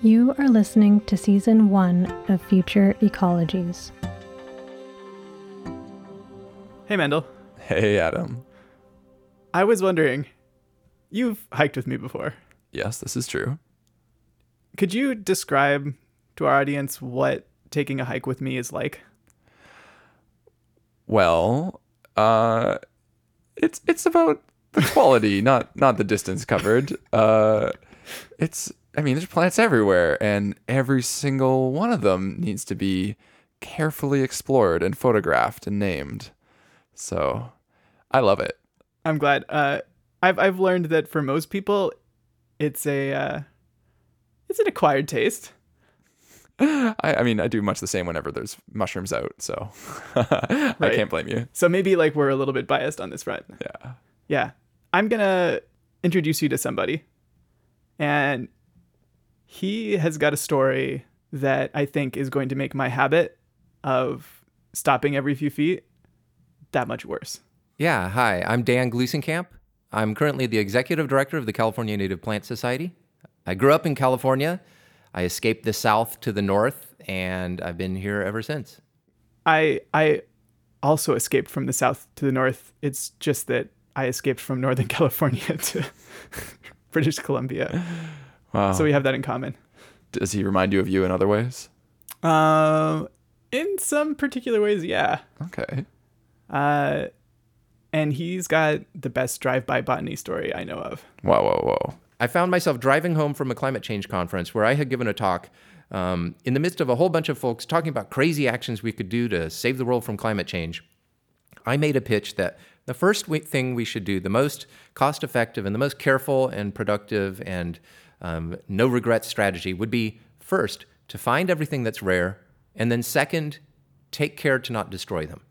You are listening to season one of Future Ecologies. Hey, Mendel. Hey, Adam. I was wondering, you've hiked with me before. Yes, this is true. Could you describe to our audience what taking a hike with me is like? Well, uh, it's it's about the quality, not not the distance covered. Uh, it's I mean, there's plants everywhere, and every single one of them needs to be carefully explored and photographed and named. So, I love it. I'm glad. Uh, I've I've learned that for most people, it's a uh, it's an acquired taste. I, I mean, I do much the same whenever there's mushrooms out, so I can't blame you. So maybe like we're a little bit biased on this front. Yeah. Yeah. I'm going to introduce you to somebody. And he has got a story that I think is going to make my habit of stopping every few feet that much worse. Yeah, hi, I'm Dan Gluesenkamp. I'm currently the executive director of the California Native Plant Society. I grew up in California. I escaped the south to the north, and I've been here ever since. I I also escaped from the south to the north. It's just that I escaped from Northern California to British Columbia. Wow. So we have that in common. Does he remind you of you in other ways? Um, in some particular ways, yeah. Okay. Uh, and he's got the best drive-by botany story I know of. Whoa, whoa, whoa. I found myself driving home from a climate change conference where I had given a talk um, in the midst of a whole bunch of folks talking about crazy actions we could do to save the world from climate change. I made a pitch that the first thing we should do, the most cost effective and the most careful and productive and um, no regrets strategy, would be first to find everything that's rare, and then second, take care to not destroy them.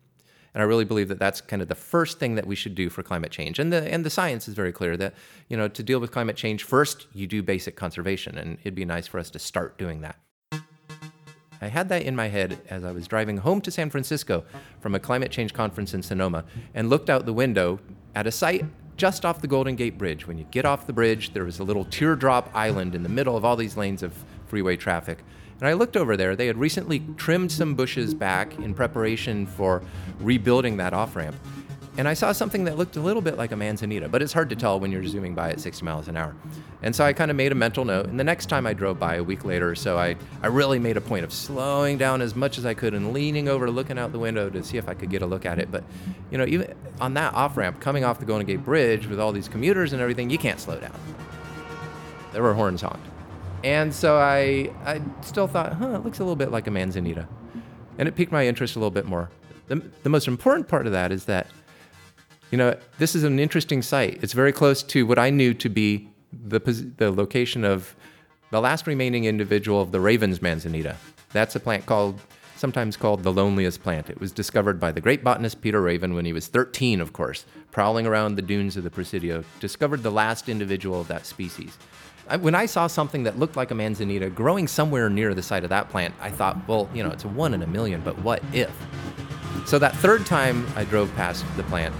And I really believe that that's kind of the first thing that we should do for climate change. And the and the science is very clear that you know to deal with climate change, first you do basic conservation, and it'd be nice for us to start doing that. I had that in my head as I was driving home to San Francisco from a climate change conference in Sonoma and looked out the window at a site just off the Golden Gate Bridge. When you get off the bridge, there was a little teardrop island in the middle of all these lanes of freeway traffic. And I looked over there. They had recently trimmed some bushes back in preparation for rebuilding that off ramp. And I saw something that looked a little bit like a manzanita, but it's hard to tell when you're zooming by at 60 miles an hour. And so I kind of made a mental note. And the next time I drove by a week later or so, I, I really made a point of slowing down as much as I could and leaning over, looking out the window to see if I could get a look at it. But, you know, even on that off ramp, coming off the Golden Gate Bridge with all these commuters and everything, you can't slow down. There were horns honked. And so I, I still thought, huh, it looks a little bit like a manzanita. And it piqued my interest a little bit more. The, the most important part of that is that you know, this is an interesting site. It's very close to what I knew to be the, the location of the last remaining individual of the Raven's manzanita. That's a plant called, sometimes called the loneliest plant. It was discovered by the great botanist Peter Raven when he was 13, of course, prowling around the dunes of the Presidio, discovered the last individual of that species. I, when I saw something that looked like a manzanita growing somewhere near the site of that plant, I thought, well, you know, it's a one in a million, but what if? So that third time I drove past the plant,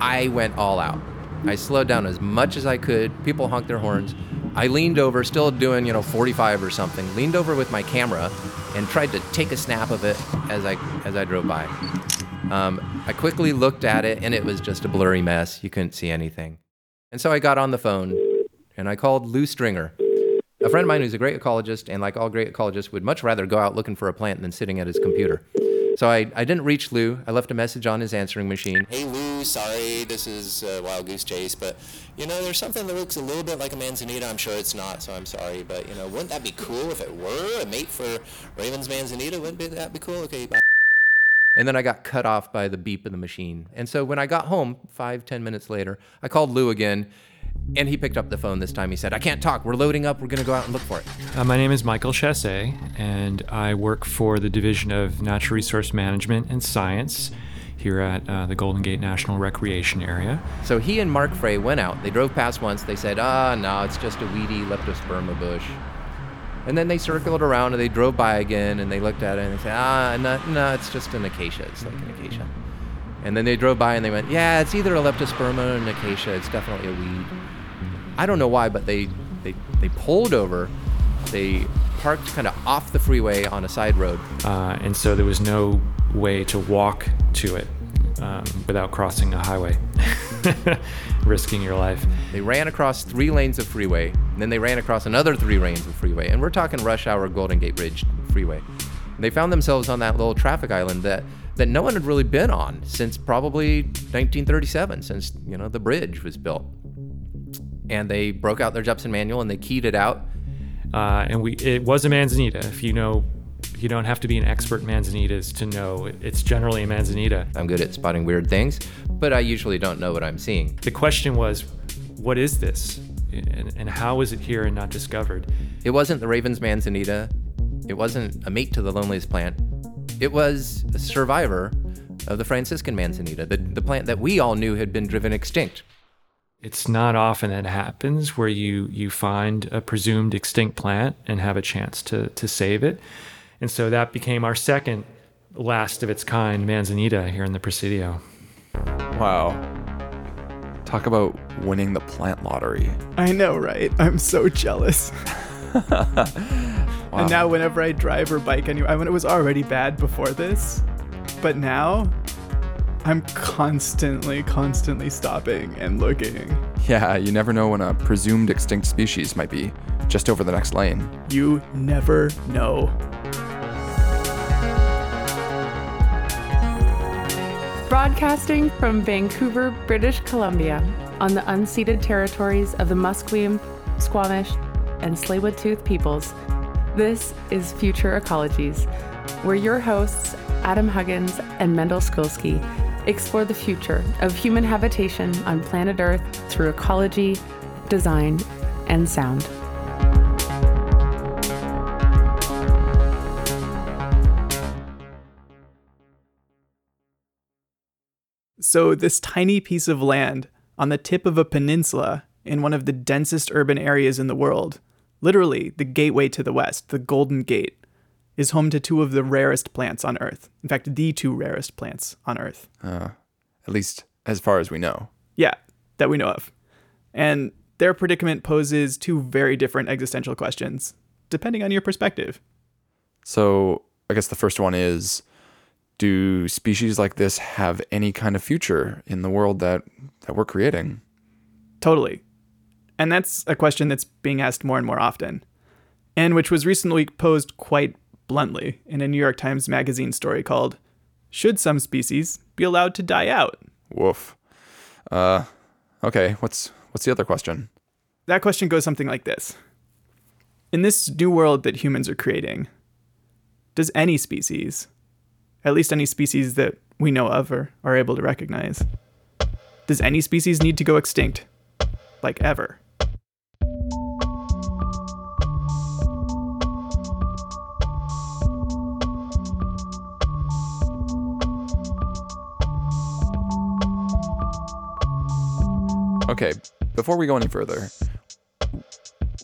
I went all out. I slowed down as much as I could. People honked their horns. I leaned over, still doing, you know, 45 or something, leaned over with my camera and tried to take a snap of it as I as I drove by. Um, I quickly looked at it and it was just a blurry mess. You couldn't see anything. And so I got on the phone and I called Lew Stringer, a friend of mine who's a great ecologist and like all great ecologists would much rather go out looking for a plant than sitting at his computer. So I, I didn't reach Lew. I left a message on his answering machine. Hey Lew, sorry, this is uh, Wild Goose Chase, but you know, there's something that looks a little bit like a manzanita. I'm sure it's not, so I'm sorry, but you know, wouldn't that be cool if it were a mate for Raven's manzanita? Wouldn't be, that be cool? Okay, bye. And then I got cut off by the beep of the machine. And so when I got home, five, ten minutes later, I called Lew again, and he picked up the phone this time. He said, I can't talk. We're loading up. We're going to go out and look for it. Uh, my name is Michael Chassé, and I work for the Division of Natural Resource Management and Science here at uh, the Golden Gate National Recreation Area. So he and Mark Frey went out. They drove past once. They said, ah, no, it's just a weedy leptosperma bush. And then they circled around and they drove by again and they looked at it and they said, ah, no, no, it's just an acacia. It's like an acacia. And then they drove by and they went, yeah, it's either a leptosperma or an acacia. It's definitely a weed. I don't know why, but they they, they pulled over They parked kind of off the freeway on a side road. uh, and so there was no way to walk to it um, without crossing a highway, risking your life. They ran across three lanes of freeway, and then they ran across another three lanes of freeway. And we're talking rush hour Golden Gate Bridge freeway. They found themselves on that little traffic island that, that no one had really been on since probably 1937, since you know the bridge was built. And they broke out their Jepson manual and they keyed it out. Uh, and we it was a manzanita. If you know, you don't have to be an expert manzanitas to know it's generally a manzanita. I'm good at spotting weird things, but I usually don't know what I'm seeing. The question was, what is this, and, and how is it here and not discovered? It wasn't the Raven's Manzanita. It wasn't a mate to the loneliest plant. It was a survivor of the Franciscan Manzanita, the, the plant that we all knew had been driven extinct. It's not often that happens where you you find a presumed extinct plant and have a chance to to save it, and so that became our second last of its kind manzanita here in the Presidio. Wow. Talk about winning the plant lottery. I know, right? I'm so jealous. And now, whenever I drive or bike anywhere, I mean, it was already bad before this, but now I'm constantly, constantly stopping and looking. Yeah, you never know when a presumed extinct species might be just over the next lane. You never know. Broadcasting from Vancouver, British Columbia, on the unceded territories of the Musqueam, Squamish, and Tsleil-Waututh peoples, this is Future Ecologies, where your hosts, Adam Huggins and Mendel Skulski, explore the future of human habitation on planet Earth through ecology, design, and sound. So, this tiny piece of land on the tip of a peninsula in one of the densest urban areas in the world, literally the gateway to the west, the Golden Gate, is home to two of the rarest plants on Earth. In fact, the two rarest plants on Earth. Uh, at least as far as we know. Yeah, that we know of. And their predicament poses two very different existential questions, depending on your perspective. So, I guess the first one is do species like this have any kind of future in the world that, that we're creating? Totally. And that's a question that's being asked more and more often, and which was recently posed quite bluntly in a New York Times Magazine story called Should Some Species Be Allowed to Die Out? Woof. Uh, okay, what's what's the other question? That question goes something like this In this new world that humans are creating, does any species, at least any species that we know of or are able to recognize, does any species need to go extinct? Like ever? Okay, before we go any further,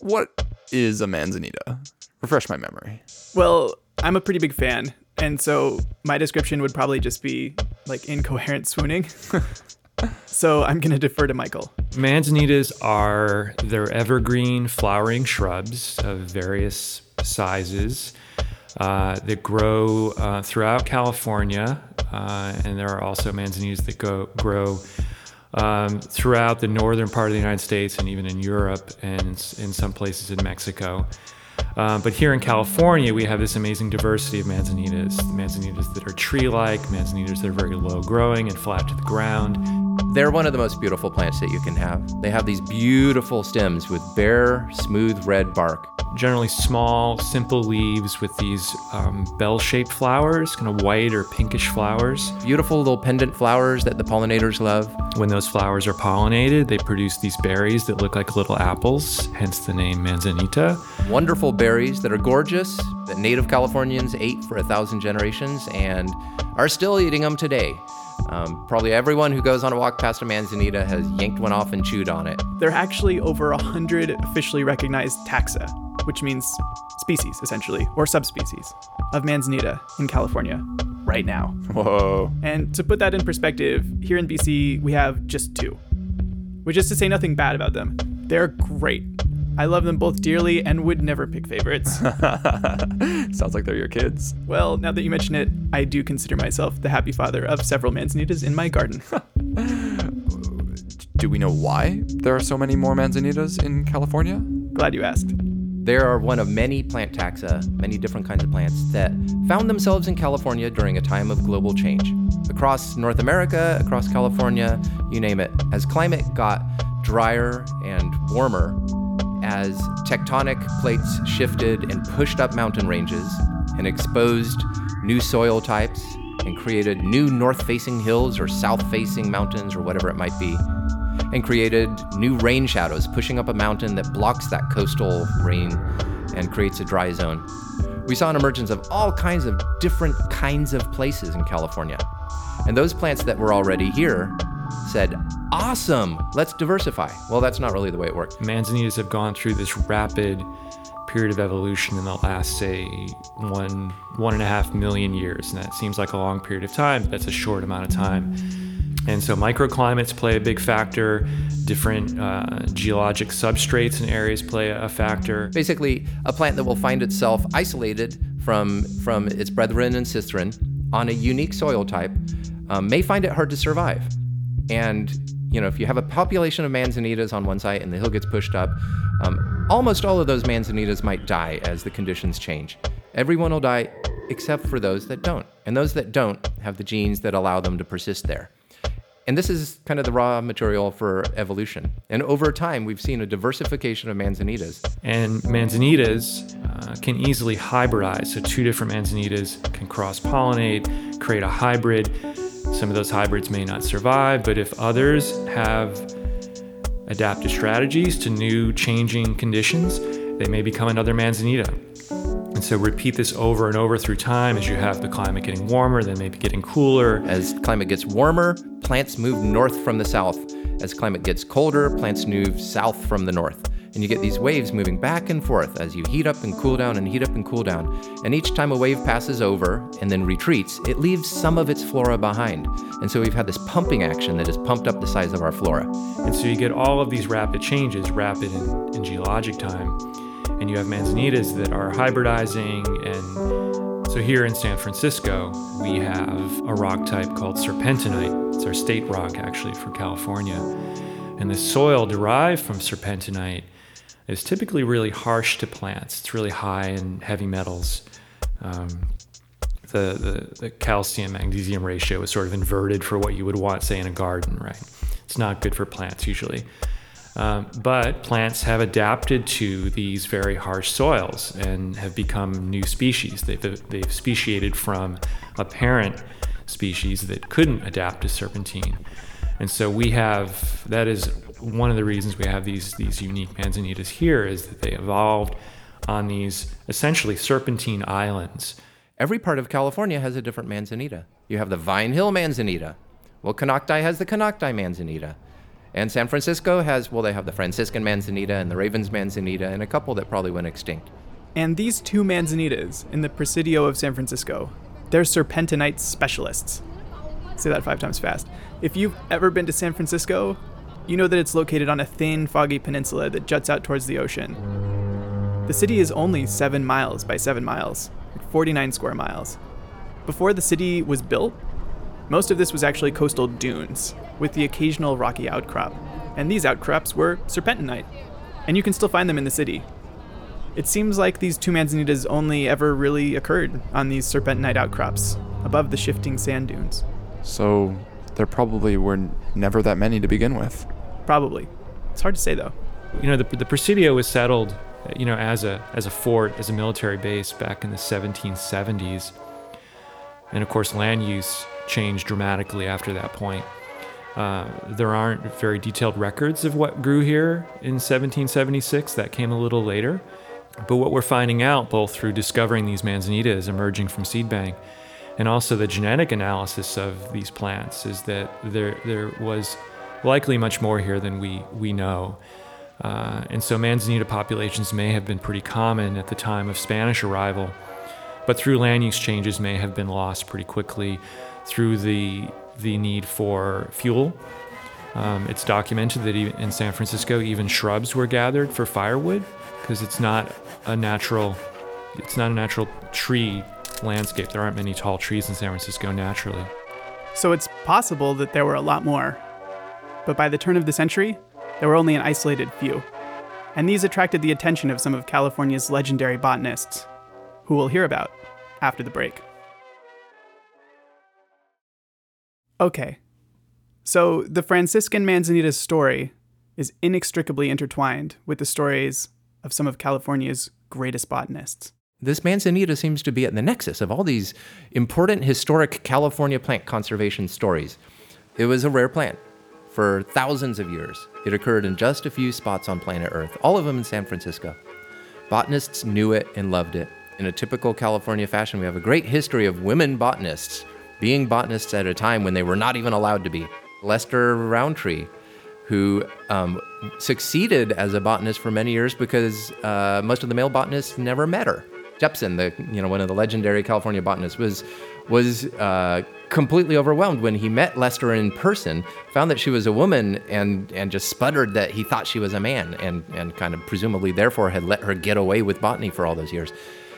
what is a manzanita? Refresh my memory. Well, I'm a pretty big fan, and so my description would probably just be like incoherent swooning. so I'm going to defer to Michael. Manzanitas are they're evergreen flowering shrubs of various sizes uh, that grow uh, throughout California, uh, and there are also manzanitas that go grow um, throughout the northern part of the United States and even in Europe and in, some places in Mexico. Um, but here in California, we have this amazing diversity of manzanitas. Manzanitas that are tree-like, manzanitas that are very low growing and flat to the ground. They're one of the most beautiful plants that you can have. They have these beautiful stems with bare, smooth red bark. generally small, simple leaves with these um, bell shaped flowers, kind of white or pinkish flowers. Beautiful little pendant flowers that the pollinators love. When those flowers are pollinated, they produce these berries that look like little apples, hence the name manzanita. Wonderful berries that are gorgeous, that native Californians ate for a thousand generations and are still eating them today. Um, probably everyone who goes on a walk past a manzanita has yanked one off and chewed on it. There are actually over a hundred officially recognized taxa, which means species, essentially, or subspecies, of manzanita in California right now. Whoa. And to put that in perspective, here in BC, we have just two. Which is to say nothing bad about them. They're great. I love them both dearly and would never pick favorites. Sounds like they're your kids. well, now that you mention it, I do consider myself the happy father of several manzanitas in my garden. Do we know why there are so many more manzanitas in California? Glad you asked. There are one of many plant taxa, many different kinds of plants, that found themselves in California during a time of global change. Across North America, across California, you name it, as climate got drier and warmer, as tectonic plates shifted and pushed up mountain ranges and exposed new soil types and created new north facing hills or south facing mountains or whatever it might be, and created new rain shadows pushing up a mountain that blocks that coastal rain and creates a dry zone. We saw an emergence of all kinds of different kinds of places in California. And those plants that were already here said, Awesome, let's diversify. Well, that's not really the way it works. Manzanitas have gone through this rapid period of evolution in the last, say, one one and a half million years, and that seems like a long period of time. But that's a short amount of time. And so microclimates play a big factor. Different uh, geologic substrates and areas play a factor. Basically, a plant that will find itself isolated from, from its brethren and sisterin on a unique soil type um, may find it hard to survive. And you know, if you have a population of manzanitas on one site and the hill gets pushed up, um, almost all of those manzanitas might die as the conditions change. Everyone will die except for those that don't. And those that don't have the genes that allow them to persist there. And this is kind of the raw material for evolution. And over time, we've seen a diversification of manzanitas. And manzanitas uh, can easily hybridize. So, two different manzanitas can cross pollinate, create a hybrid. Some of those hybrids may not survive, but if others have adaptive strategies to new changing conditions, they may become another manzanita. And so, repeat this over and over through time as you have the climate getting warmer, then maybe getting cooler. As climate gets warmer, plants move north from the south. As climate gets colder, plants move south from the north. And you get these waves moving back and forth as you heat up and cool down and heat up and cool down. And each time a wave passes over and then retreats, it leaves some of its flora behind. And so we've had this pumping action that has pumped up the size of our flora. And so, you get all of these rapid changes, rapid in, in geologic time. And you have manzanitas that are hybridizing. And so, here in San Francisco, we have a rock type called serpentinite. It's our state rock, actually, for California. And the soil derived from serpentinite is typically really harsh to plants. It's really high in heavy metals. Um, the, the, the calcium magnesium ratio is sort of inverted for what you would want, say, in a garden, right? It's not good for plants usually. Um, but plants have adapted to these very harsh soils and have become new species. They've, they've speciated from a parent species that couldn't adapt to serpentine. And so we have that is one of the reasons we have these these unique manzanitas here is that they evolved on these essentially serpentine islands. Every part of California has a different manzanita. You have the Vine Hill manzanita. Well, Konocti has the Konocti manzanita. And San Francisco has, well, they have the Franciscan manzanita and the Ravens manzanita and a couple that probably went extinct. And these two manzanitas in the Presidio of San Francisco, they're serpentinite specialists. Say that five times fast. If you've ever been to San Francisco, you know that it's located on a thin, foggy peninsula that juts out towards the ocean. The city is only 7 miles by 7 miles, 49 square miles. Before the city was built, most of this was actually coastal dunes, with the occasional rocky outcrop. And these outcrops were serpentinite, and you can still find them in the city. It seems like these two manzanitas only ever really occurred on these serpentinite outcrops, above the shifting sand dunes. So there probably were never that many to begin with. Probably. It's hard to say though. You know, the, the Presidio was settled, you know, as a as a fort, as a military base back in the 1770s, and of course, land use changed dramatically after that point. Uh, there aren't very detailed records of what grew here in 1776. That came a little later. But what we're finding out, both through discovering these manzanitas emerging from seed bank, and also the genetic analysis of these plants, is that there there was likely much more here than we we know. Uh, and so manzanita populations may have been pretty common at the time of Spanish arrival, but through land use changes may have been lost pretty quickly through the the need for fuel Um, it's documented that in San Francisco, even shrubs were gathered for firewood because it's not a natural, it's not a natural tree landscape. There aren't many tall trees in San Francisco naturally. So it's possible that there were a lot more. But by the turn of the century, there were only an isolated few. And these attracted the attention of some of California's legendary botanists, who we'll hear about after the break. Okay, so the Franciscan Manzanita's story is inextricably intertwined with the stories of some of California's greatest botanists. This manzanita seems to be at the nexus of all these important historic California plant conservation stories. It was a rare plant for thousands of years. It occurred in just a few spots on planet Earth, all of them in San Francisco. Botanists knew it and loved it. In a typical California fashion, we have a great history of women botanists being botanists at a time when they were not even allowed to be. Lester Rowntree, who um, succeeded as a botanist for many years because uh, most of the male botanists never met her. Jepson, the you know one of the legendary California botanists, was was uh, completely overwhelmed when he met Lester in person, found that she was a woman, and and just sputtered that he thought she was a man, and and kind of presumably therefore had let her get away with botany for all those years.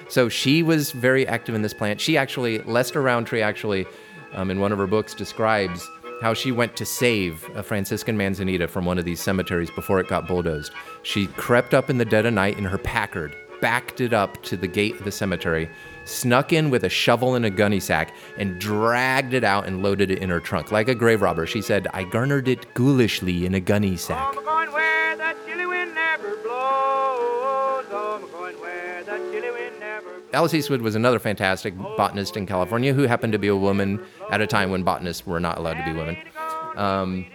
So she was very active in this plant. She actually, Lester Rowntree actually, um, in one of her books, describes how she went to save a Franciscan manzanita from one of these cemeteries before it got bulldozed. She crept up in the dead of night in her Packard, backed it up to the gate of the cemetery, snuck in with a shovel and a gunny sack, and dragged it out and loaded it in her trunk. Like a grave robber, she said, I garnered it ghoulishly in a gunny sack. Alice Eastwood was another fantastic botanist in California who happened to be a woman at a time when botanists were not allowed to be women. Um,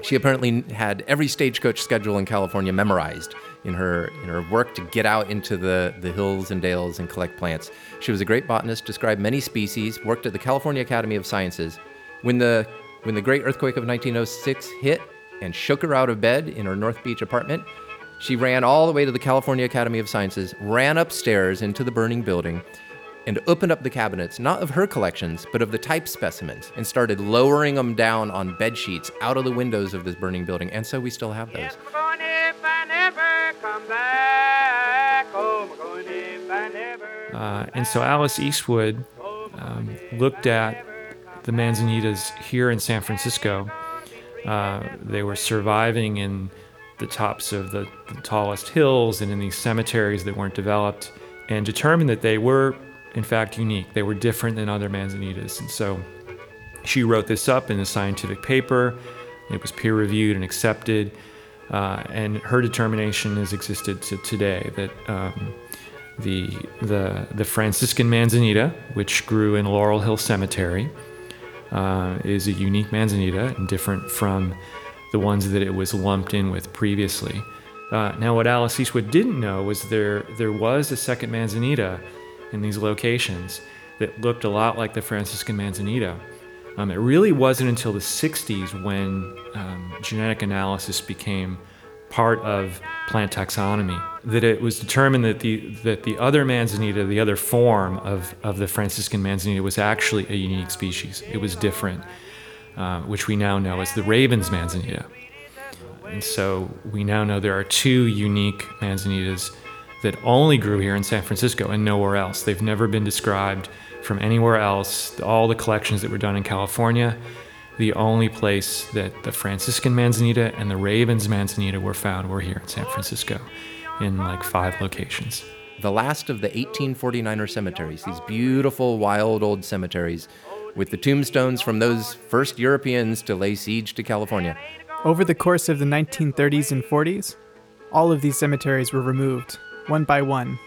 she apparently had every stagecoach schedule in California memorized in her in her work to get out into the, the hills and dales and collect plants. She was a great botanist, described many species, worked at the California Academy of Sciences. When the when the great earthquake of 1906 hit and shook her out of bed in her North Beach apartment, she ran all the way to the California Academy of Sciences, ran upstairs into the burning building, and opened up the cabinets, not of her collections, but of the type specimens, and started lowering them down on bed sheets out of the windows of this burning building. And so we still have those. Uh, and so Alice Eastwood um, looked at the manzanitas here in San Francisco. Uh, they were surviving in the tops of the, the, tallest hills and in these cemeteries that weren't developed, and determined that they were, in fact, unique. They were different than other manzanitas. And so she wrote this up in a scientific paper. It was peer reviewed and accepted. Uh, and her determination has existed to today that um, the, the, the Franciscan manzanita, which grew in Laurel Hill Cemetery, uh, is a unique manzanita and different from the ones that it was lumped in with previously. Uh, now, what Alice Eastwood didn't know was there there was a second manzanita in these locations that looked a lot like the Franciscan manzanita. Um, it really wasn't until the 60s when um, genetic analysis became part of plant taxonomy that it was determined that the that the other manzanita, the other form of, of the Franciscan manzanita, was actually a unique species. It was different, uh, which we now know as the Raven's manzanita. And so we now know there are two unique manzanitas that only grew here in San Francisco and nowhere else. They've never been described from anywhere else. All the collections that were done in California the only place that the Franciscan manzanita and the Ravens manzanita were found were here in San Francisco in like five locations. The last of the 1849er cemeteries, these beautiful wild old cemeteries with the tombstones from those first Europeans to lay siege to California. Over the course of the 1930s and 40s, all of these cemeteries were removed, one by one,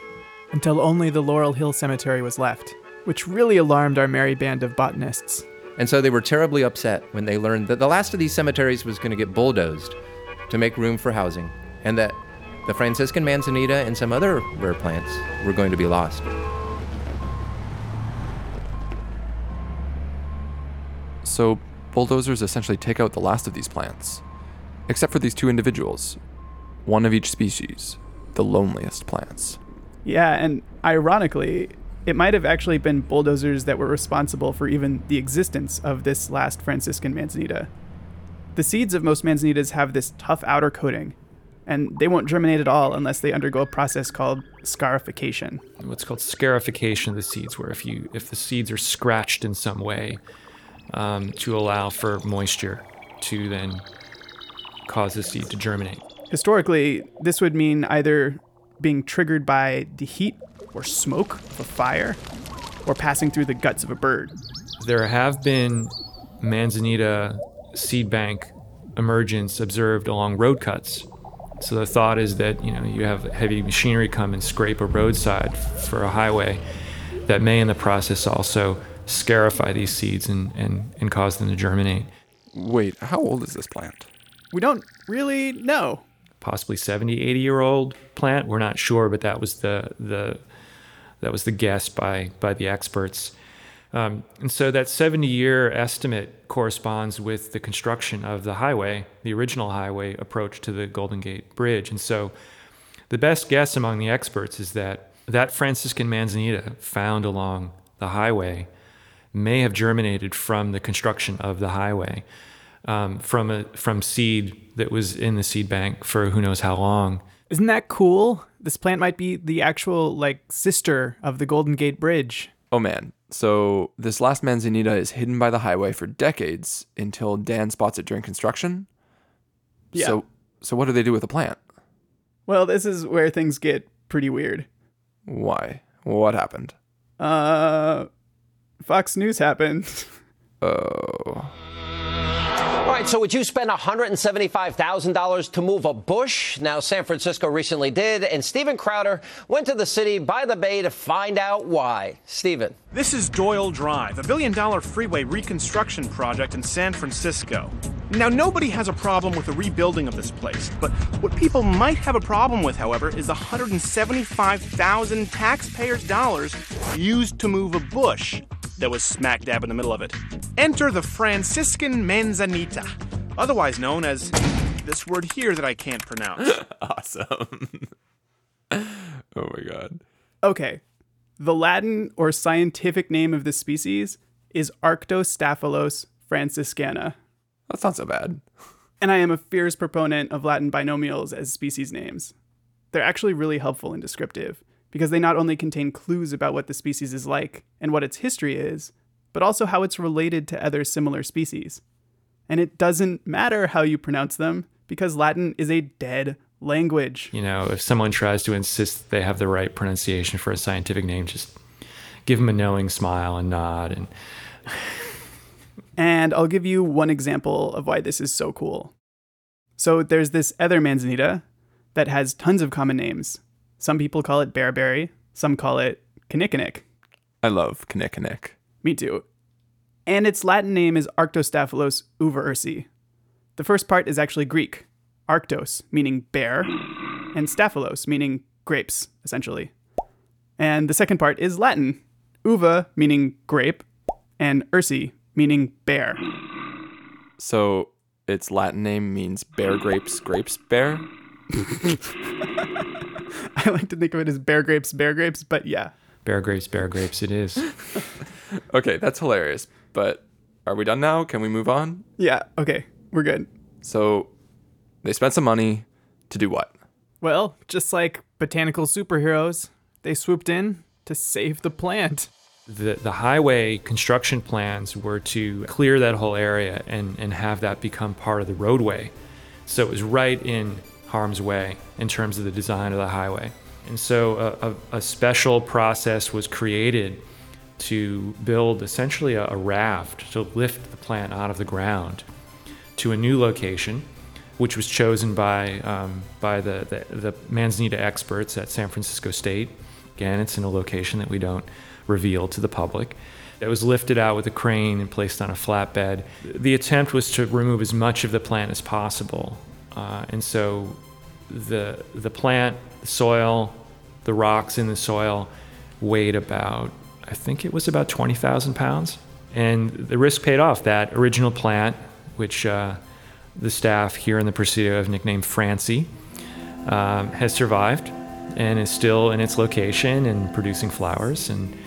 until only the Laurel Hill Cemetery was left, which really alarmed our merry band of botanists. And so they were terribly upset when they learned that the last of these cemeteries was going to get bulldozed to make room for housing, and that the Franciscan manzanita and some other rare plants were going to be lost. So, bulldozers essentially take out the last of these plants, except for these two individuals, one of each species, the loneliest plants. Yeah, and ironically, it might have actually been bulldozers that were responsible for even the existence of this last Franciscan manzanita. The seeds of most manzanitas have this tough outer coating, and they won't germinate at all unless they undergo a process called scarification. what's called scarification of the seeds, where if you if the seeds are scratched in some way um, to allow for moisture to then cause the seed to germinate. Historically, this would mean either being triggered by the heat or smoke of a fire, or passing through the guts of a bird. There have been manzanita seed bank emergence observed along road cuts. So the thought is that you know you have heavy machinery come and scrape a roadside for a highway that may in the process also scarify these seeds and, and, and cause them to germinate. Wait, how old is this plant? We don't really know. Possibly 70, 80 year old plant. We're not sure, but that was the the that was the guess by by the experts. Um, and so that 70 year estimate corresponds with the construction of the highway, the original highway approach to the Golden Gate Bridge. And so the best guess among the experts is that that Franciscan manzanita found along the highway may have germinated from the construction of the highway, um, from a from seed that was in the seed bank for who knows how long. Isn't that cool? This plant might be the actual like sister of the Golden Gate Bridge. Oh man. So this last manzanita is hidden by the highway for decades until Dan spots it during construction. Yeah. So so what do they do with the plant? Well, this is where things get pretty weird. Why? What happened? Uh, Fox News happened. Oh. All right, so would you spend $175,000 to move a bush? Now, San Francisco recently did, and Steven Crowder went to the city by the bay to find out why. Steven. This is Doyle Drive, a billion dollar freeway reconstruction project in San Francisco. Now, nobody has a problem with the rebuilding of this place, but what people might have a problem with, however, is the 175,000 taxpayers' dollars used to move a bush that was smack dab in the middle of it. Enter the Franciscan manzanita, otherwise known as this word here that I can't pronounce. Awesome. oh my god. Okay, the Latin or scientific name of this species is Arctostaphylos franciscana. That's not so bad. And I am a fierce proponent of Latin binomials as species names. They're actually really helpful and descriptive because they not only contain clues about what the species is like and what its history is, but also how it's related to other similar species. And it doesn't matter how you pronounce them because Latin is a dead language. You know, if someone tries to insist they have the right pronunciation for a scientific name, just give them a knowing smile and nod. And And I'll give you one example of why this is so cool. So there's this other manzanita that has tons of common names. Some people call it bearberry, some call it kinnikinnick. I love Kinnikinnick. Me too. And its Latin name is Arctostaphylos uvaursi. The first part is actually Greek, arctos, meaning bear, and staphylos, meaning grapes, essentially. And the second part is Latin, uva, meaning grape, and ursi, meaning bear. So its Latin name means bear grapes, grapes bear. I like to think of it as bear grapes, bear grapes, but yeah. bear grapes, bear grapes, it is. Okay, that's hilarious. But are we done now? Can we move on? Yeah, okay, we're good. So they spent some money to do what? Well, just like botanical superheroes, they swooped in to save the plant. the, the highway construction plans were to clear that whole area and, and have that become part of the roadway. So it was right in harm's way in terms of the design of the highway. And so a, a, a special process was created to build essentially a, a raft to lift the plant out of the ground to a new location, which was chosen by, um, by the, the, the Manzanita experts at San Francisco State. Again, it's in a location that we don't reveal to the public. It was lifted out with a crane and placed on a flatbed. The attempt was to remove as much of the plant as possible. Uh, and so the, the plant, the soil, the rocks in the soil weighed about, I think it was about 20,000 pounds. And the risk paid off. That original plant, which uh, the staff here in the Presidio have nicknamed Francie, um, has survived and is still in its location and producing flowers and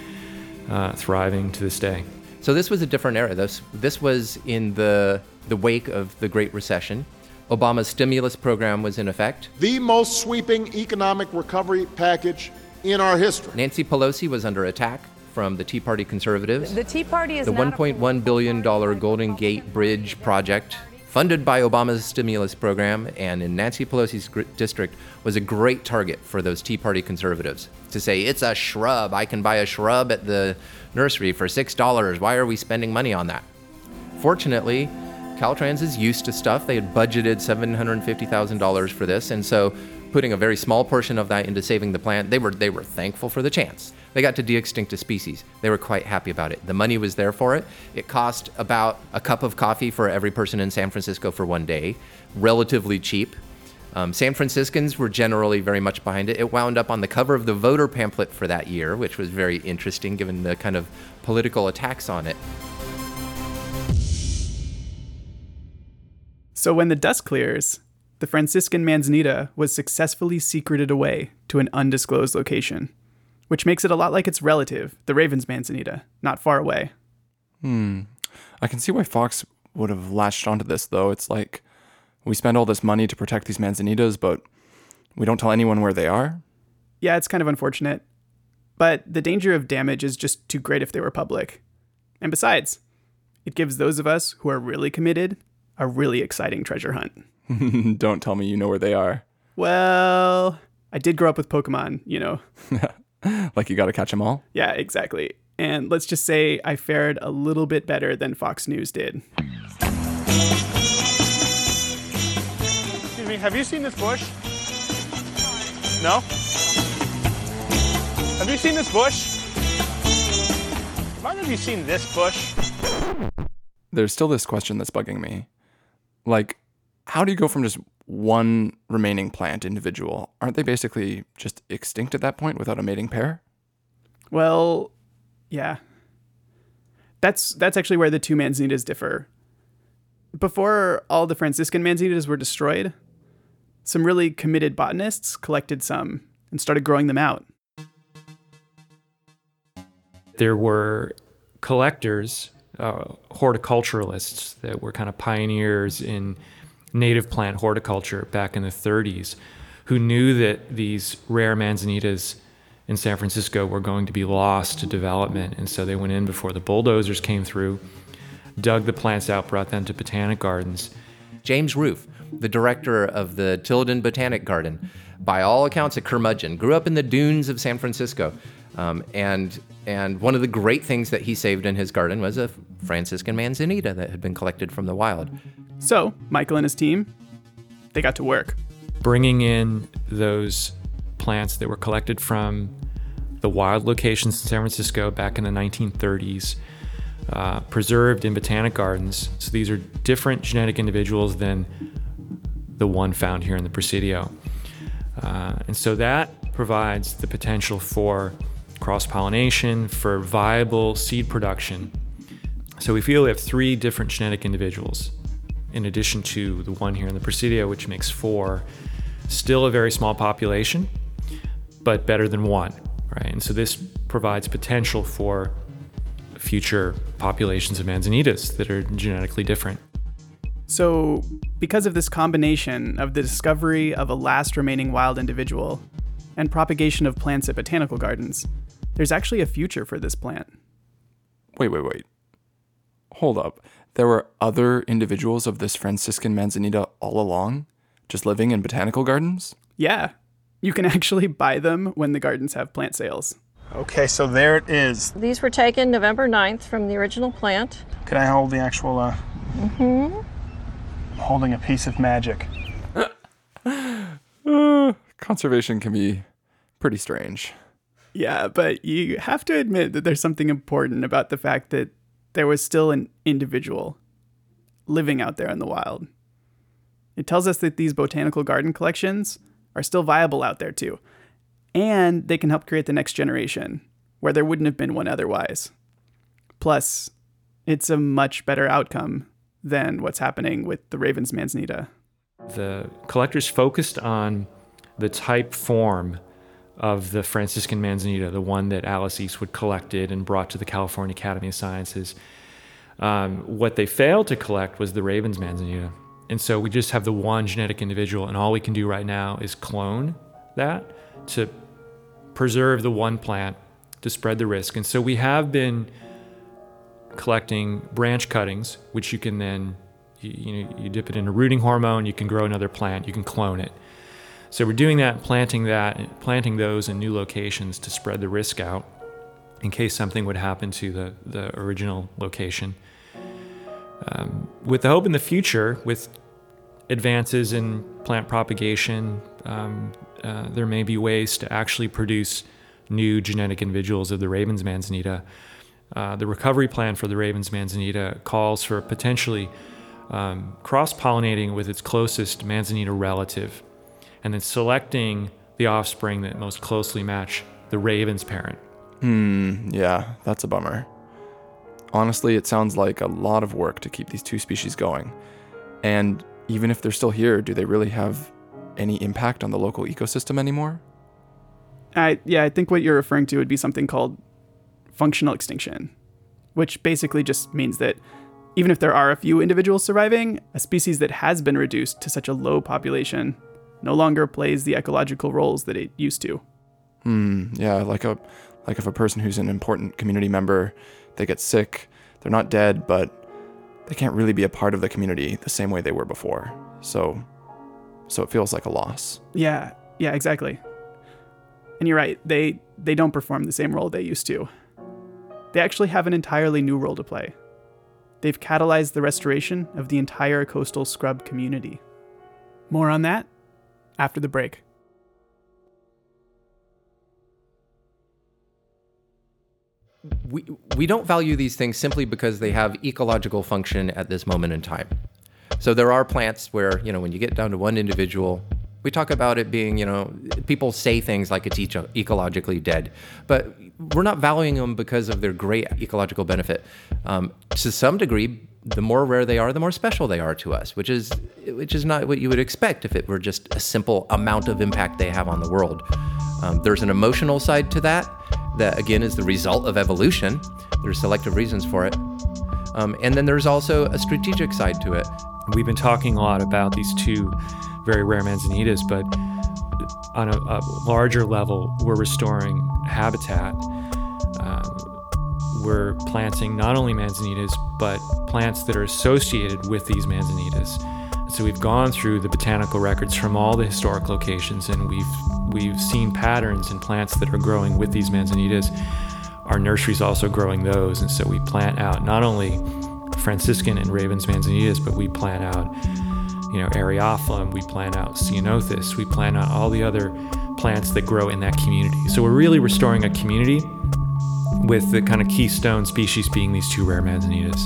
uh, thriving to this day. So this was a different era. This this was in the the wake of the Great Recession. Obama's stimulus program was in effect. The most sweeping economic recovery package in our history. Nancy Pelosi was under attack from the Tea Party conservatives. The Tea Party is the 1.1 billion dollar Golden Gate Bridge project funded by Obama's stimulus program and in Nancy Pelosi's gr- district was a great target for those Tea Party conservatives to say it's a shrub. I can buy a shrub at the nursery for $6. Why are we spending money on that? Fortunately, Caltrans is used to stuff. They had budgeted $750,000 for this, and so putting a very small portion of that into saving the plant, they were they were thankful for the chance. They got to de-extinct a species. They were quite happy about it. The money was there for it. It cost about a cup of coffee for every person in San Francisco for one day, relatively cheap. Um, San Franciscans were generally very much behind it. It wound up on the cover of the voter pamphlet for that year, which was very interesting given the kind of political attacks on it. So when the dust clears, the Franciscan manzanita was successfully secreted away to an undisclosed location, which makes it a lot like its relative, the Raven's manzanita, not far away. Hmm. I can see why Fox would have latched onto this, though. It's like we spend all this money to protect these manzanitas, but we don't tell anyone where they are. Yeah, it's kind of unfortunate. But the danger of damage is just too great if they were public. And besides, it gives those of us who are really committed a really exciting treasure hunt. don't tell me you know where they are. Well, I did grow up with Pokemon, you know. like you got to catch them all? Yeah, exactly. And let's just say I fared a little bit better than Fox News did. Excuse me, have you seen this bush? No? Have you seen this bush? Why have you seen this bush? There's still this question that's bugging me. Like, how do you go from just one remaining plant individual? Aren't they basically just extinct at that point without a mating pair? Well, yeah. That's that's actually where the two manzanitas differ. Before all the Franciscan manzanitas were destroyed, some really committed botanists collected some and started growing them out. There were collectors, uh, horticulturalists that were kind of pioneers in native plant horticulture back in the 30s who knew that these rare manzanitas in San Francisco were going to be lost to development. And so they went in before the bulldozers came through, dug the plants out, brought them to botanic gardens. James Roof, the director of the Tilden Botanic Garden, by all accounts a curmudgeon, grew up in the dunes of San Francisco. Um, and and one of the great things that he saved in his garden was a Franciscan manzanita that had been collected from the wild. So Michael and his team, they got to work. Bringing in those plants that were collected from the wild locations in San Francisco back in the 1930s, uh, preserved in botanic gardens. So these are different genetic individuals than the one found here in the Presidio. Uh, and so that provides the potential for cross pollination, for viable seed production. So we feel we have three different genetic individuals in addition to the one here in the Presidio, which makes four. Still a very small population, but better than one, right? And so this provides potential for future populations of manzanitas that are genetically different. So, because of this combination of the discovery of a last remaining wild individual and propagation of plants at botanical gardens, there's actually a future for this plant. Wait, wait, wait. Hold up. There were other individuals of this Franciscan manzanita all along, just living in botanical gardens? Yeah, you can actually buy them when the gardens have plant sales. Okay, so there it is. These were taken November 9th from the original plant. Can I hold the actual, uh, Mm-hmm. I'm holding a piece of magic. Uh, conservation can be pretty strange. Yeah, but you have to admit that there's something important about the fact that there was still an individual living out there in the wild. It tells us that these botanical garden collections are still viable out there too. And they can help create the next generation where there wouldn't have been one otherwise. Plus, it's a much better outcome than what's happening with the Raven's Manzanita. The collectors focused on the type form of the Franciscan manzanita, the one that Alice Eastwood collected and brought to the California Academy of Sciences. Um, what they failed to collect was the Ravens manzanita. And so we just have the one genetic individual, and all we can do right now is clone that to preserve the one plant to spread the risk. And so we have been collecting branch cuttings, which you can then you, you, know, you dip it in a rooting hormone, you can grow another plant, you can clone it. So we're doing that, planting that, planting those in new locations to spread the risk out in case something would happen to the, the original location. Um, with the hope in the future, with advances in plant propagation, um, uh, there may be ways to actually produce new genetic individuals of the Ravens manzanita. Uh, the recovery plan for the Ravens manzanita calls for potentially um, cross pollinating with its closest manzanita relative, and then selecting the offspring that most closely match the Ravens parent. Hmm, yeah, that's a bummer. Honestly, it sounds like a lot of work to keep these two species going. And even if they're still here, do they really have any impact on the local ecosystem anymore? I yeah, I think what you're referring to would be something called functional extinction, which basically just means that even if there are a few individuals surviving, a species that has been reduced to such a low population no longer plays the ecological roles that it used to. Hmm, yeah, like a like if a person who's an important community member, they get sick, they're not dead, but they can't really be a part of the community the same way they were before. So so it feels like a loss. Yeah, yeah, exactly. And you're right, they they don't perform the same role they used to. They actually have an entirely new role to play. They've catalyzed the restoration of the entire coastal scrub community. More on that after the break. we we don't value these things simply because they have ecological function at this moment in time. So there are plants where you know when you get down to one individual, we talk about it being you know people say things like it's eco- ecologically dead, but we're not valuing them because of their great ecological benefit. Um, to some degree, the more rare they are, the more special they are to us, which is which is not what you would expect if it were just a simple amount of impact they have on the world. Um, there's an emotional side to that that again is the result of evolution. There's selective reasons for it. Um, and then there's also a strategic side to it. We've been talking a lot about these two very rare manzanitas, but on a, a larger level, we're restoring habitat. Uh, we're planting not only manzanitas, but plants that are associated with these manzanitas. So we've gone through the botanical records from all the historic locations, and we've we've seen patterns in plants that are growing with these manzanitas. Our nursery's also growing those, and so we plant out not only Franciscan and Ravens manzanitas, but we plant out, you know, Eriophyllum, we plant out Ceanothus, we plant out all the other plants that grow in that community. So we're really restoring a community with the kind of keystone species being these two rare manzanitas.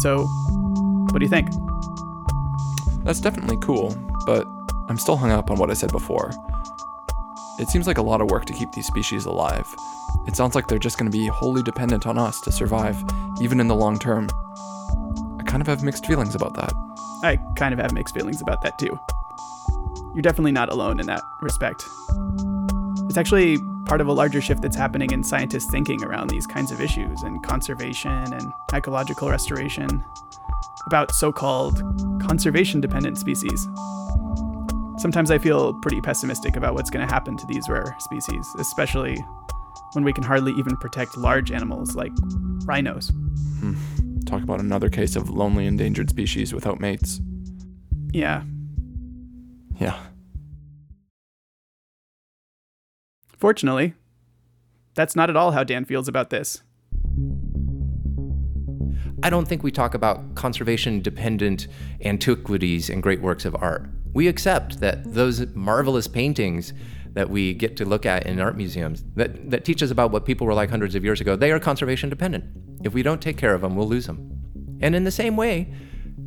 So, what do you think? That's definitely cool, but I'm still hung up on what I said before. It seems like a lot of work to keep these species alive. It sounds like they're just going to be wholly dependent on us to survive, even in the long term. I kind of have mixed feelings about that. I kind of have mixed feelings about that too. You're definitely not alone in that respect. It's actually part of a larger shift that's happening in scientists' thinking around these kinds of issues and conservation and ecological restoration about so called conservation dependent species. Sometimes I feel pretty pessimistic about what's going to happen to these rare species, especially when we can hardly even protect large animals like rhinos. Hmm. Talk about another case of lonely endangered species without mates. Yeah. Yeah. Fortunately, that's not at all how Dan feels about this. I don't think we talk about conservation dependent antiquities and great works of art. We accept that those marvelous paintings that we get to look at in art museums that, that teach us about what people were like hundreds of years ago, they are conservation dependent. If we don't take care of them, we'll lose them. And in the same way,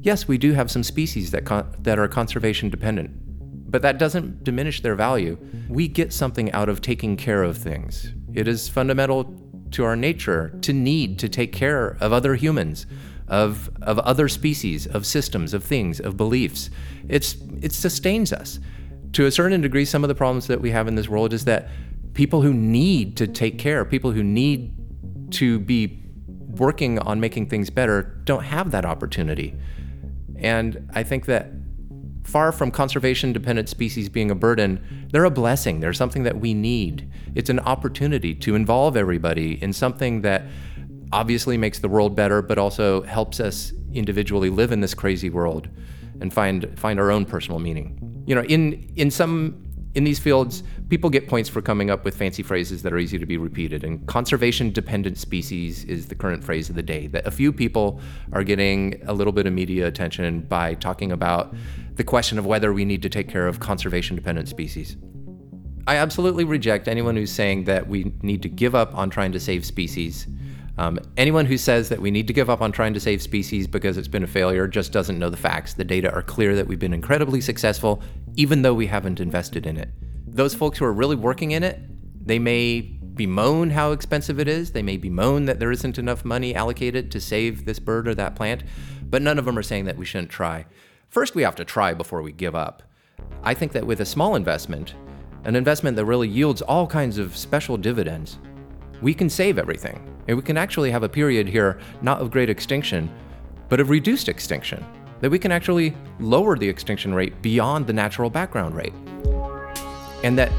yes, we do have some species that, con- that are conservation dependent, but that doesn't diminish their value. We get something out of taking care of things. It is fundamental to our nature to need to take care of other humans, of, of other species, of systems, of things, of beliefs. It's, it sustains us. to a certain degree, some of the problems that we have in this world is that people who need to take care, people who need to be working on making things better, don't have that opportunity. And I think that far from conservation dependent species being a burden, they're a blessing. They're something that we need. It's an opportunity to involve everybody in something that obviously makes the world better, but also helps us individually live in this crazy world and find find our own personal meaning. You know, in in some in these fields, people get points for coming up with fancy phrases that are easy to be repeated. And conservation dependent species is the current phrase of the day. That a few people are getting a little bit of media attention by talking about the question of whether we need to take care of conservation dependent species. I absolutely reject anyone who's saying that we need to give up on trying to save species. Um, anyone who says that we need to give up on trying to save species because it's been a failure just doesn't know the facts. The data are clear that we've been incredibly successful, even though we haven't invested in it. Those folks who are really working in it, they may bemoan how expensive it is. They may bemoan that there isn't enough money allocated to save this bird or that plant, but none of them are saying that we shouldn't try. First, we have to try before we give up. I think that with a small investment, an investment that really yields all kinds of special dividends, we can save everything. And we can actually have a period here, not of great extinction, but of reduced extinction. That we can actually lower the extinction rate beyond the natural background rate. And that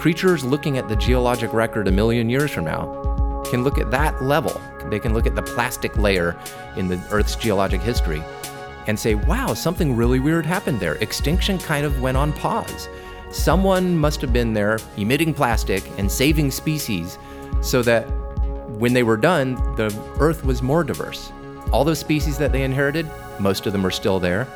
creatures looking at the geologic record a million years from now can look at that level. They can look at the plastic layer in the Earth's geologic history and say, wow, something really weird happened there. Extinction kind of went on pause. Someone must have been there emitting plastic and saving species so that when they were done, the Earth was more diverse. All those species that they inherited, most of them are still there,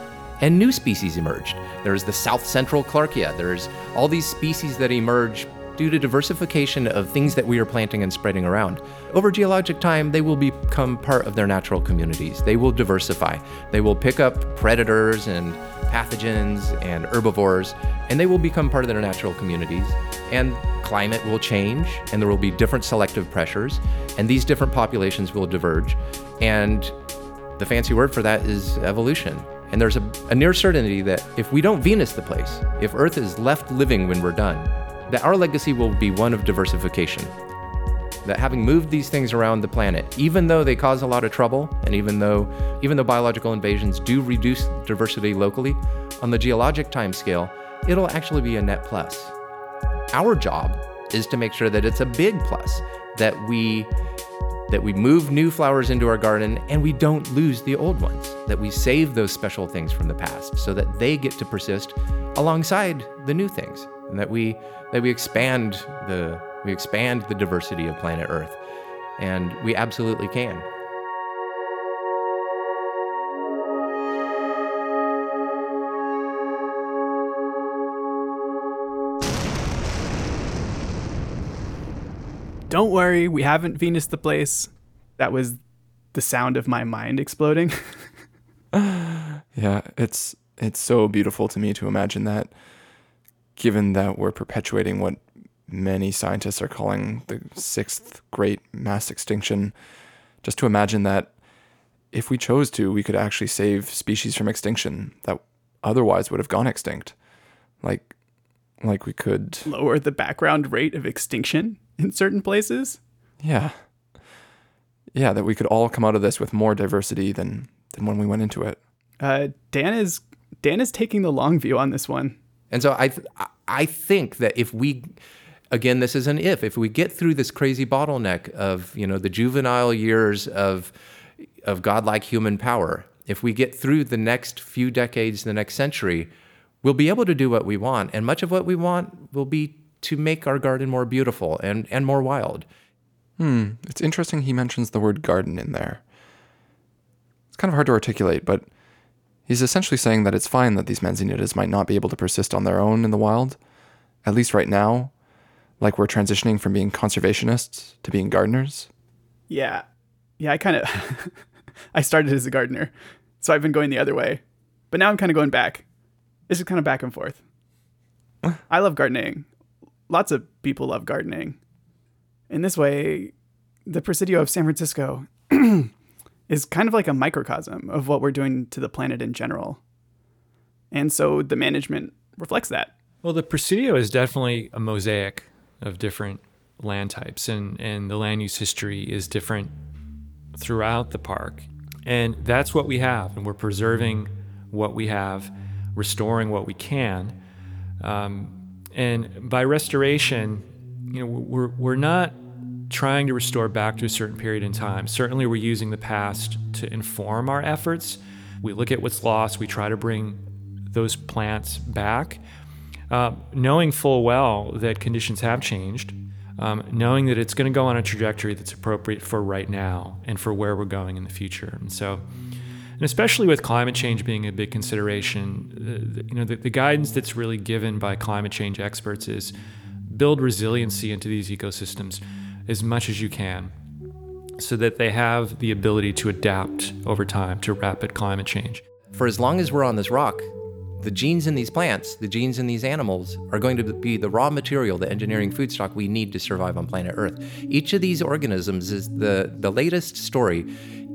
and new species emerged. There's the South Central Clarkia. There's all these species that emerge due to diversification of things that we are planting and spreading around. Over geologic time, they will become part of their natural communities. They will diversify. They will pick up predators and pathogens and herbivores, and they will become part of their natural communities. And climate will change, and there will be different selective pressures, and these different populations will diverge. And the fancy word for that is evolution. And there's a, a near certainty that if we don't Venus the place, if Earth is left living when we're done, that our legacy will be one of diversification. That having moved these things around the planet, even though they cause a lot of trouble, and even though even though biological invasions do reduce diversity locally, on the geologic timescale, it'll actually be a net plus. Our job is to make sure that it's a big plus, that we that we move new flowers into our garden and we don't lose the old ones, that we save those special things from the past so that they get to persist alongside the new things, and that we that we expand the we expand the diversity of planet Earth. And we absolutely can. Don't worry, we haven't Venus the place. That was the sound of my mind exploding. yeah, it's it's so beautiful to me to imagine that given that we're perpetuating what many scientists are calling the sixth great mass extinction, just to imagine that if we chose to, we could actually save species from extinction that otherwise would have gone extinct. Like like we could lower the background rate of extinction in certain places. Yeah. Yeah, that we could all come out of this with more diversity than than when we went into it. Uh, Dan is Dan is taking the long view on this one. And so I I think that if we again this is an if if we get through this crazy bottleneck of you know the juvenile years of of godlike human power if we get through the next few decades the next century we'll be able to do what we want. And much of what we want will be to make our garden more beautiful and and more wild. Hmm. It's interesting he mentions the word garden in there. It's kind of hard to articulate but he's essentially saying that it's fine that these manzanitas might not be able to persist on their own in the wild at least right now like we're transitioning from being conservationists to being gardeners? Yeah. Yeah, I kind of I started as a gardener. So I've been going the other way. But now I'm kind of going back. This is kind of back and forth. I love gardening. Lots of people love gardening. In this way, the Presidio of San Francisco is kind of like a microcosm of what we're doing to the planet in general. And so the management reflects that. Well, the Presidio is definitely a mosaic of different land types, and, and the land use history is different throughout the park. And that's what we have, and we're preserving what we have, restoring what we can. Um, and by restoration, you know, we're, we're not trying to restore back to a certain period in time. Certainly, we're using the past to inform our efforts. We look at what's lost, we try to bring those plants back, uh, knowing full well that conditions have changed, um, knowing that it's going to go on a trajectory that's appropriate for right now and for where we're going in the future. And so, and especially with climate change being a big consideration, the, you know, the, the guidance that's really given by climate change experts is build resiliency into these ecosystems as much as you can so that they have the ability to adapt over time to rapid climate change. For as long as we're on this rock, the genes in these plants, the genes in these animals, are going to be the raw material, the engineering food stock we need to survive on planet Earth. Each of these organisms is the, the latest story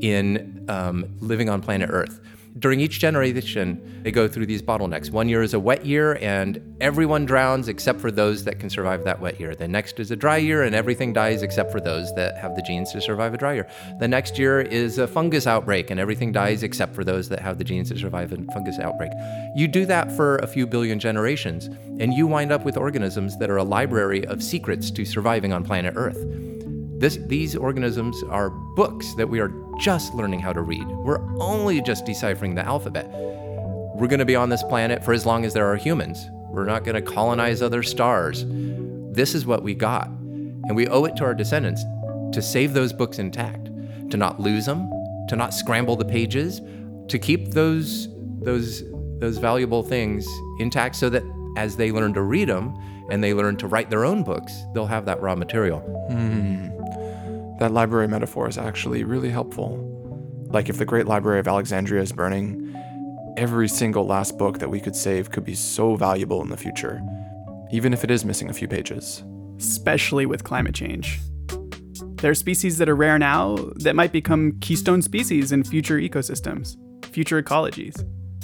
in um, living on planet Earth during each generation, they go through these bottlenecks. One year is a wet year, and everyone drowns except for those that can survive that wet year. The next is a dry year, and everything dies except for those that have the genes to survive a dry year. The next year is a fungus outbreak, and everything dies except for those that have the genes to survive a fungus outbreak. You do that for a few billion generations, and you wind up with organisms that are a library of secrets to surviving on planet Earth. This, these organisms are books that we are just learning how to read. We're only just deciphering the alphabet. We're going to be on this planet for as long as there are humans. We're not going to colonize other stars. This is what we got. And we owe it to our descendants to save those books intact, to not lose them, to not scramble the pages, to keep those, those, those valuable things intact so that as they learn to read them and they learn to write their own books, they'll have that raw material. Hmm. That library metaphor is actually really helpful. Like if the Great Library of Alexandria is burning, every single last book that we could save could be so valuable in the future, even if it is missing a few pages. Especially with climate change. There are species that are rare now that might become keystone species in future ecosystems, future ecologies,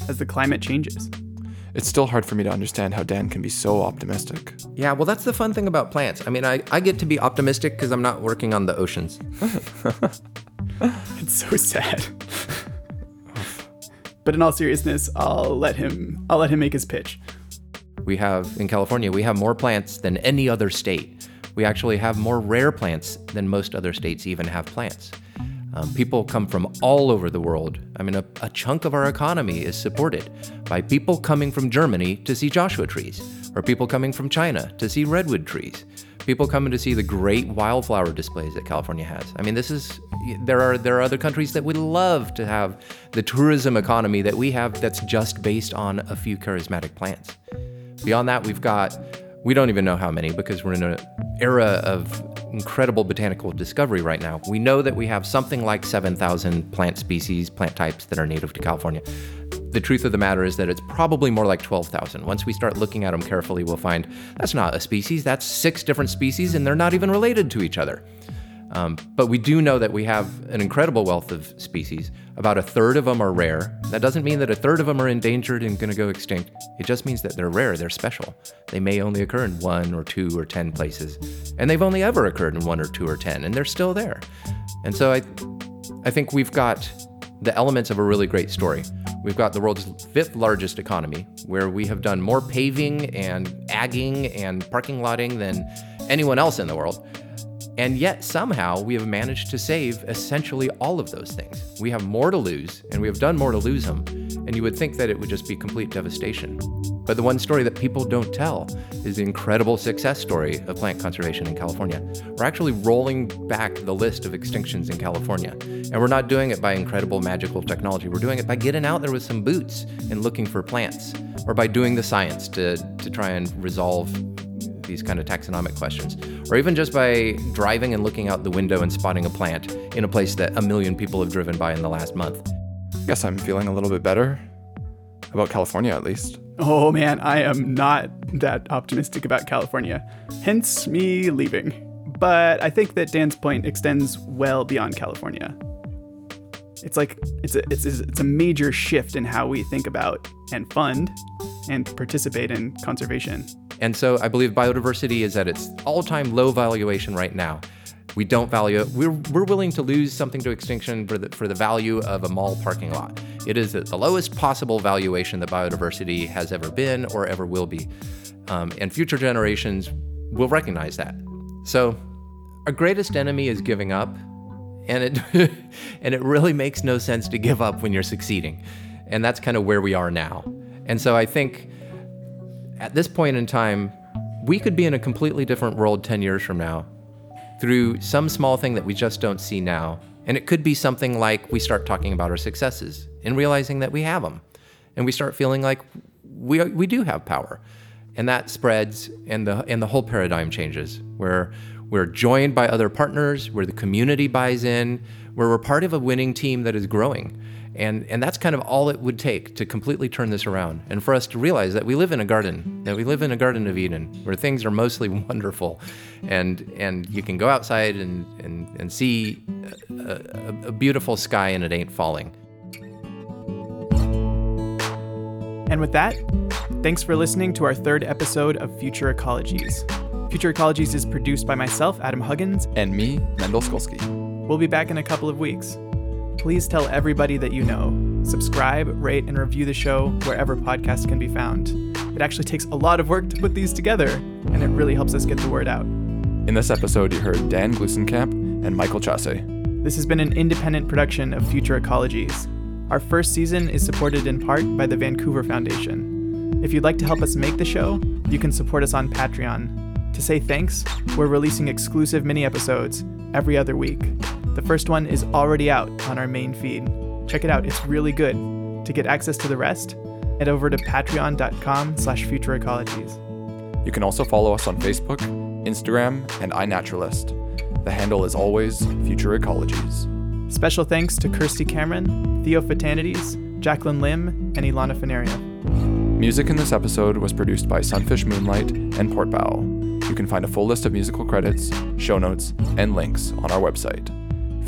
as the climate changes. It's still hard for me to understand how Dan can be so optimistic. Yeah, well, that's the fun thing about plants. I mean, I, I get to be optimistic because I'm not working on the oceans. it's so sad. but in all seriousness, I'll let him I'll let him make his pitch. We have in California, we have more plants than any other state. We actually have more rare plants than most other states even have plants. Um, people come from all over the world. I mean, a, a, chunk of our economy is supported by people coming from Germany to see Joshua trees, or people coming from China to see redwood trees, people coming to see the great wildflower displays that California has. I mean, this is there are there are other countries that would love to have the tourism economy that we have that's just based on a few charismatic plants. Beyond that, we've got we don't even know how many because we're in an era of incredible botanical discovery right now. We know that we have something like 7,000 plant species, plant types that are native to California. The truth of the matter is that it's probably more like 12,000. Once we start looking at them carefully, we'll find that's not a species, that's six different species, and they're not even related to each other. Um, but we do know that we have an incredible wealth of species. About a third of them are rare. That doesn't mean that a third of them are endangered and going to go extinct. It just means that they're rare, they're special. They may only occur in one or two or 10 places. And they've only ever occurred in one or two or 10, and they're still there. And so I, I think we've got the elements of a really great story. We've got the world's fifth largest economy, where we have done more paving and agging and parking lotting than anyone else in the world. And yet, somehow, we have managed to save essentially all of those things. We have more to lose, and we have done more to lose them. And you would think that it would just be complete devastation. But the one story that people don't tell is the incredible success story of plant conservation in California. We're actually rolling back the list of extinctions in California. And we're not doing it by incredible magical technology. We're doing it by getting out there with some boots and looking for plants, or by doing the science to, to try and resolve these kind of taxonomic questions, or even just by driving and looking out the window and spotting a plant in a place that a million people have driven by in the last month. Guess I'm feeling a little bit better about California, at least. Oh man, I am not that optimistic about California, hence me leaving. But I think that Dan's point extends well beyond California. it's like it's a it's, it's a major shift in how we think about and fund and participate in conservation. And so I believe biodiversity is at its all-time low valuation right now. We don't value it. We're, we're willing to lose something to extinction for the, for the value of a mall parking lot. It is at the lowest possible valuation that biodiversity has ever been or ever will be. Um, and future generations will recognize that. So our greatest enemy is giving up. And it, and it really makes no sense to give up when you're succeeding. And that's kind of where we are now. And so I think at this point in time, we could be in a completely different world 10 years from now through some small thing that we just don't see now. And it could be something like we start talking about our successes and realizing that we have them. And we start feeling like we, we do have power. And that spreads and the, and the whole paradigm changes where we're joined by other partners, where the community buys in, where we're part of a winning team that is growing. And, and that's kind of all it would take to completely turn this around and for us to realize that we live in a garden, that we live in a Garden of Eden where things are mostly wonderful. And, and you can go outside and, and, and see a, a, a beautiful sky and it ain't falling. And with that, thanks for listening to our third episode of Future Ecologies. Future Ecologies is produced by myself, Adam Huggins. And me, Mendel Skulski. We'll be back in a couple of weeks. Please tell everybody that you know. Subscribe, rate, and review the show wherever podcasts can be found. It actually takes a lot of work to put these together, and it really helps us get the word out. In this episode, you heard Dan Gluesenkamp and Michael Chasse. This has been an independent production of Future Ecologies. Our first season is supported in part by the Vancouver Foundation. If you'd like to help us make the show, you can support us on Patreon. To say thanks, we're releasing exclusive mini episodes every other week. The first one is already out on our main feed. Check it out, it's really good. To get access to the rest, head over to patreon.com slash futureecologies. You can also follow us on Facebook, Instagram, and iNaturalist. The handle is always Future Ecologies. Special thanks to Kirsty Cameron, Theo Fatanides, Jacqueline Lim, and Ilana Fenario. Music in this episode was produced by Sunfish Moonlight and Port Bow. You can find a full list of musical credits, show notes, and links on our website,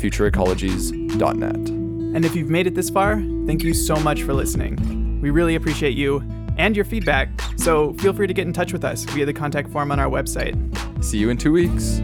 futureecologies.net. And if you've made it this far, thank you so much for listening. We really appreciate you and your feedback, so feel free to get in touch with us via the contact form on our website. See you in two weeks.